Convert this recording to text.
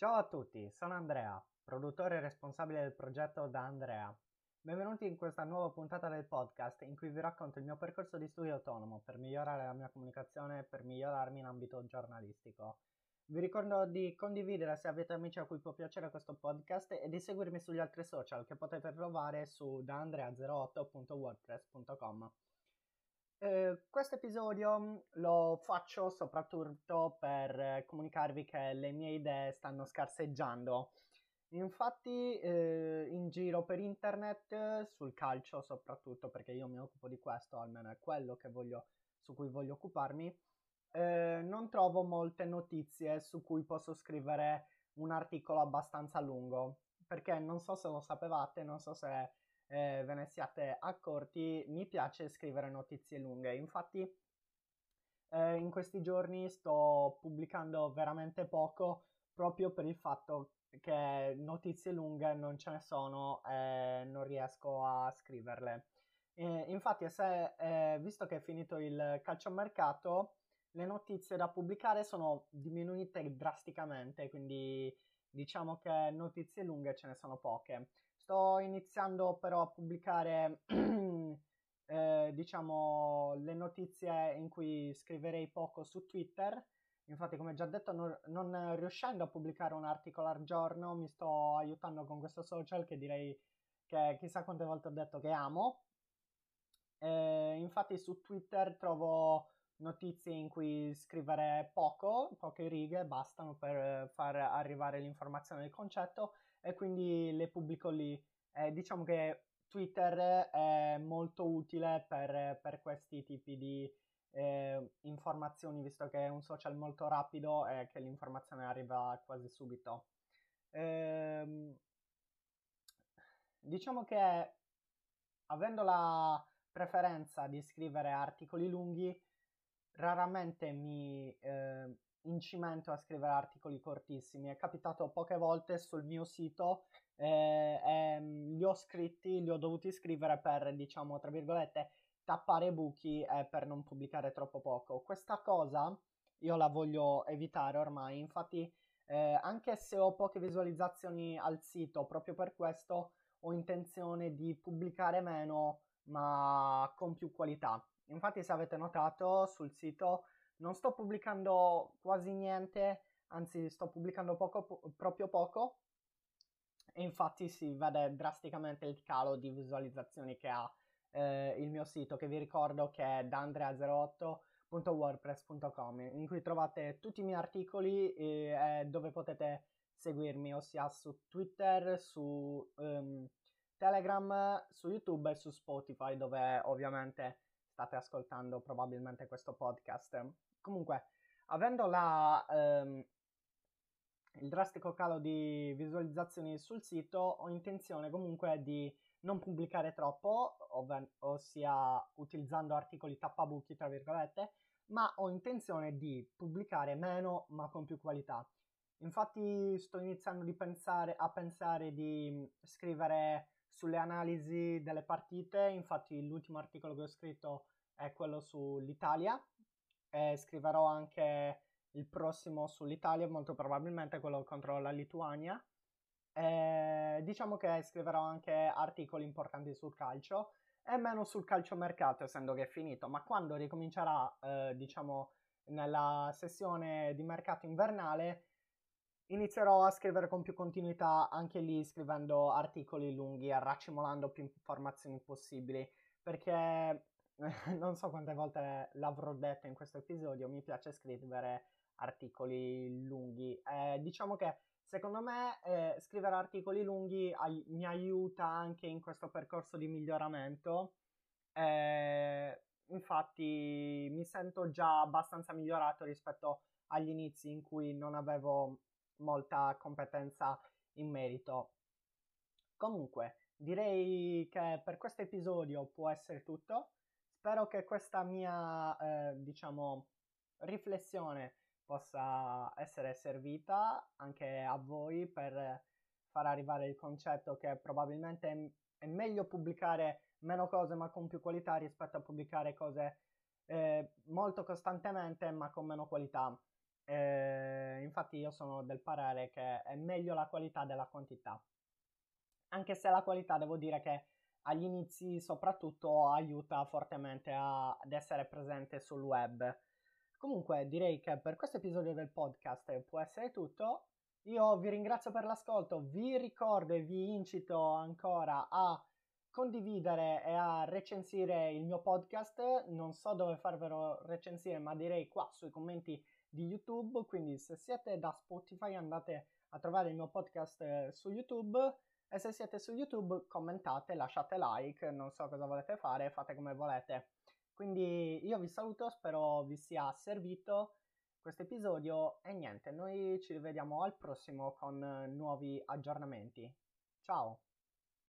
Ciao a tutti, sono Andrea, produttore e responsabile del progetto Da Andrea. Benvenuti in questa nuova puntata del podcast in cui vi racconto il mio percorso di studio autonomo per migliorare la mia comunicazione e per migliorarmi in ambito giornalistico. Vi ricordo di condividere se avete amici a cui può piacere questo podcast e di seguirmi sugli altri social che potete trovare su daandrea08.wordpress.com. Eh, questo episodio lo faccio soprattutto per eh, comunicarvi che le mie idee stanno scarseggiando. Infatti, eh, in giro per internet, sul calcio soprattutto, perché io mi occupo di questo, almeno è quello voglio, su cui voglio occuparmi, eh, non trovo molte notizie su cui posso scrivere un articolo abbastanza lungo. Perché non so se lo sapevate, non so se eh, ve ne siate accorti, mi piace scrivere notizie lunghe. Infatti, eh, in questi giorni sto pubblicando veramente poco proprio per il fatto che notizie lunghe non ce ne sono e non riesco a scriverle. E infatti, se, eh, visto che è finito il calciomercato, le notizie da pubblicare sono diminuite drasticamente, quindi diciamo che notizie lunghe ce ne sono poche. Sto iniziando però a pubblicare, eh, diciamo, le notizie in cui scriverei poco su Twitter. Infatti, come già detto, non, non riuscendo a pubblicare un articolo al giorno, mi sto aiutando con questo social che direi che chissà quante volte ho detto che amo. Eh, infatti su Twitter trovo notizie in cui scrivere poco, poche righe bastano per far arrivare l'informazione del concetto e quindi le pubblico lì. Eh, diciamo che Twitter è molto utile per, per questi tipi di eh, informazioni, visto che è un social molto rapido e che l'informazione arriva quasi subito. Eh, diciamo che avendo la preferenza di scrivere articoli lunghi, raramente mi eh, incimento a scrivere articoli cortissimi. È capitato poche volte sul mio sito, eh, eh, li ho scritti, li ho dovuti scrivere per, diciamo, tra virgolette, tappare buchi e per non pubblicare troppo poco. Questa cosa io la voglio evitare ormai, infatti eh, anche se ho poche visualizzazioni al sito, proprio per questo ho intenzione di pubblicare meno ma con più qualità. Infatti se avete notato sul sito non sto pubblicando quasi niente, anzi sto pubblicando poco, po- proprio poco. E infatti si vede drasticamente il calo di visualizzazioni che ha eh, il mio sito che vi ricordo che è dandrea08.wordpress.com in cui trovate tutti i miei articoli e, eh, dove potete seguirmi ossia su Twitter, su um, Telegram, su YouTube e su Spotify dove ovviamente state ascoltando probabilmente questo podcast. Comunque, avendo la, ehm, il drastico calo di visualizzazioni sul sito, ho intenzione comunque di non pubblicare troppo, ov- ossia utilizzando articoli tappabuchi, tra virgolette, ma ho intenzione di pubblicare meno ma con più qualità. Infatti sto iniziando pensare, a pensare di scrivere sulle analisi delle partite, infatti l'ultimo articolo che ho scritto è quello sull'Italia, e scriverò anche il prossimo sull'Italia, molto probabilmente quello contro la Lituania. E diciamo che scriverò anche articoli importanti sul calcio e meno sul calciomercato, essendo che è finito, ma quando ricomincerà, eh, diciamo, nella sessione di mercato invernale, inizierò a scrivere con più continuità anche lì scrivendo articoli lunghi, raccimolando più informazioni possibili, perché non so quante volte l'avrò detto in questo episodio, mi piace scrivere articoli lunghi. Eh, diciamo che secondo me eh, scrivere articoli lunghi ai- mi aiuta anche in questo percorso di miglioramento. Eh, infatti mi sento già abbastanza migliorato rispetto agli inizi in cui non avevo molta competenza in merito. Comunque, direi che per questo episodio può essere tutto. Spero che questa mia, eh, diciamo, riflessione possa essere servita anche a voi per far arrivare il concetto che probabilmente è meglio pubblicare meno cose ma con più qualità rispetto a pubblicare cose eh, molto costantemente ma con meno qualità. Eh, infatti io sono del parere che è meglio la qualità della quantità. Anche se la qualità devo dire che agli inizi soprattutto aiuta fortemente a, ad essere presente sul web. Comunque direi che per questo episodio del podcast può essere tutto. Io vi ringrazio per l'ascolto, vi ricordo e vi incito ancora a condividere e a recensire il mio podcast. Non so dove farvelo recensire, ma direi qua sui commenti di YouTube. Quindi se siete da Spotify andate a trovare il mio podcast eh, su YouTube. E se siete su YouTube commentate, lasciate like, non so cosa volete fare, fate come volete. Quindi io vi saluto, spero vi sia servito questo episodio e niente, noi ci rivediamo al prossimo con nuovi aggiornamenti. Ciao!